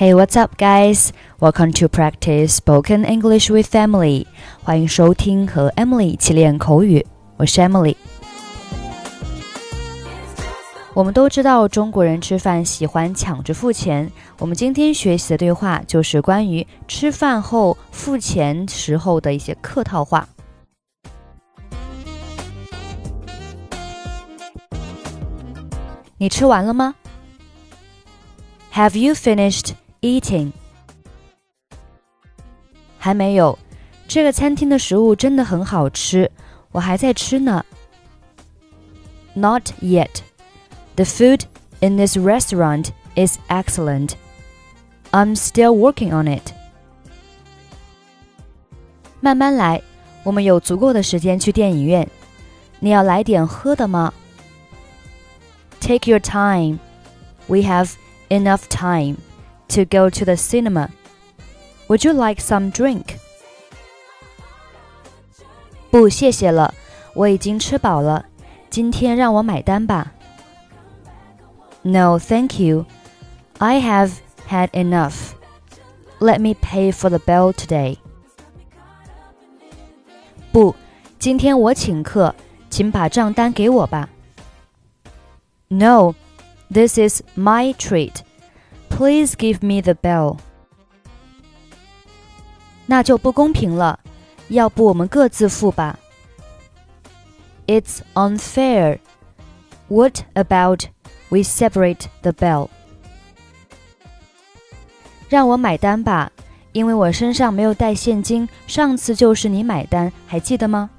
Hey, what's up, guys? Welcome to practice spoken English with Emily. 欢迎收听和 Emily 一起练口语。我是 Emily。我们都知道中国人吃饭喜欢抢着付钱。我们今天学习的对话就是关于吃饭后付钱时候的一些客套话。你吃完了吗？Have you finished eating？还没有，这个餐厅的食物真的很好吃，我还在吃呢。Not yet. The food in this restaurant is excellent. I'm still working on it. 慢慢来，我们有足够的时间去电影院。你要来点喝的吗？Take your time. We have enough time to go to the cinema. Would you like some drink? 不，谢谢了，我已经吃饱了。今天让我买单吧。No, thank you. I have had enough. Let me pay for the bill today. 不，今天我请客，请把账单给我吧。no, this is my treat. Please give me the bill. 那就不公平了，要不我们各自付吧。It's unfair. What about we separate the bill? 让我买单吧，因为我身上没有带现金。上次就是你买单，还记得吗？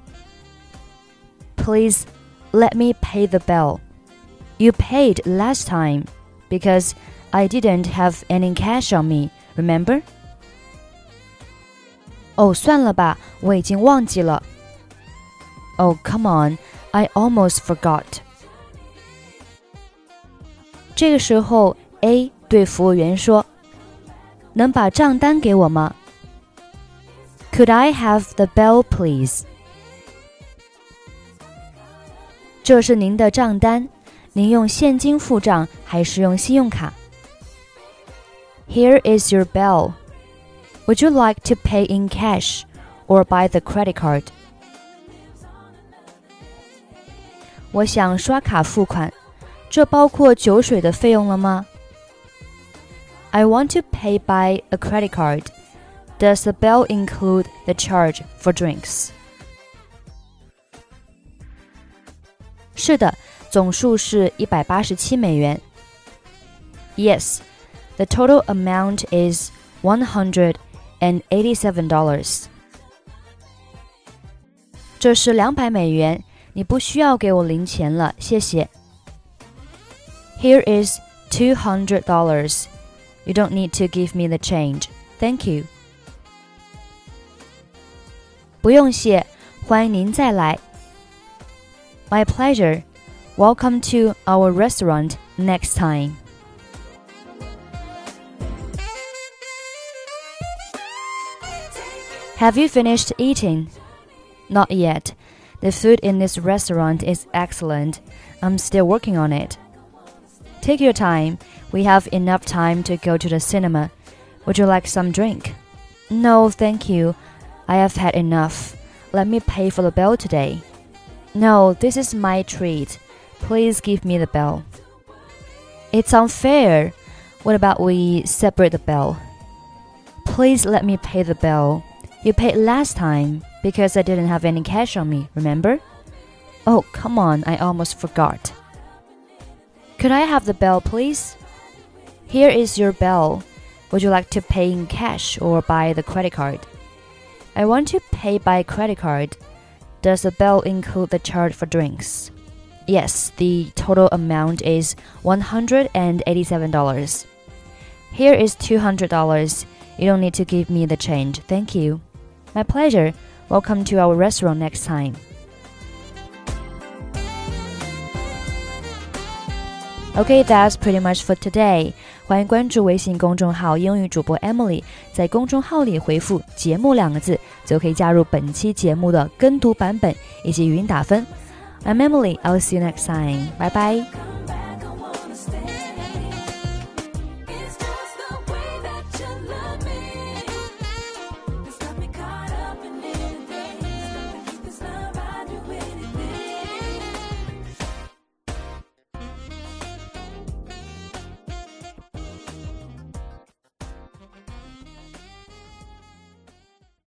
Please let me pay the bill. You paid last time because I didn't have any cash on me, remember? 哦，算了吧，我已经忘记了。Oh, come on, I almost forgot. 这个时候，A 对服务员说：“能把账单给我吗？”Could I have the bill, please? 这是您的账单。您用现金付账还是用信用卡 ？Here is your bill. Would you like to pay in cash or by the credit card? 我想刷卡付款，这包括酒水的费用了吗？I want to pay by a credit card. Does the bill include the charge for drinks? 是的。总数是一百八十七美元。Yes, the total amount is one hundred and eighty-seven dollars. 这是两百美元，你不需要给我零钱了，谢谢。Here is two hundred dollars. You don't need to give me the change. Thank you. 不用谢，欢迎您再来。My pleasure. Welcome to our restaurant next time. Have you finished eating? Not yet. The food in this restaurant is excellent. I'm still working on it. Take your time. We have enough time to go to the cinema. Would you like some drink? No, thank you. I have had enough. Let me pay for the bill today. No, this is my treat. Please give me the bill. It's unfair. What about we separate the bill? Please let me pay the bill. You paid last time because I didn't have any cash on me, remember? Oh, come on, I almost forgot. Could I have the bill, please? Here is your bill. Would you like to pay in cash or by the credit card? I want to pay by credit card. Does the bill include the charge for drinks? Yes, the total amount is $187. Here is $200. You don't need to give me the change. Thank you. My pleasure. Welcome to our restaurant next time. Okay, that's pretty much for today. 欢迎关注微信公众号“英语主播 Emily”，在公众号里回复“节目”两个字，就可以加入本期节目的跟读版本以及语音打分。I'm Emily. I'll see you next time. Bye bye.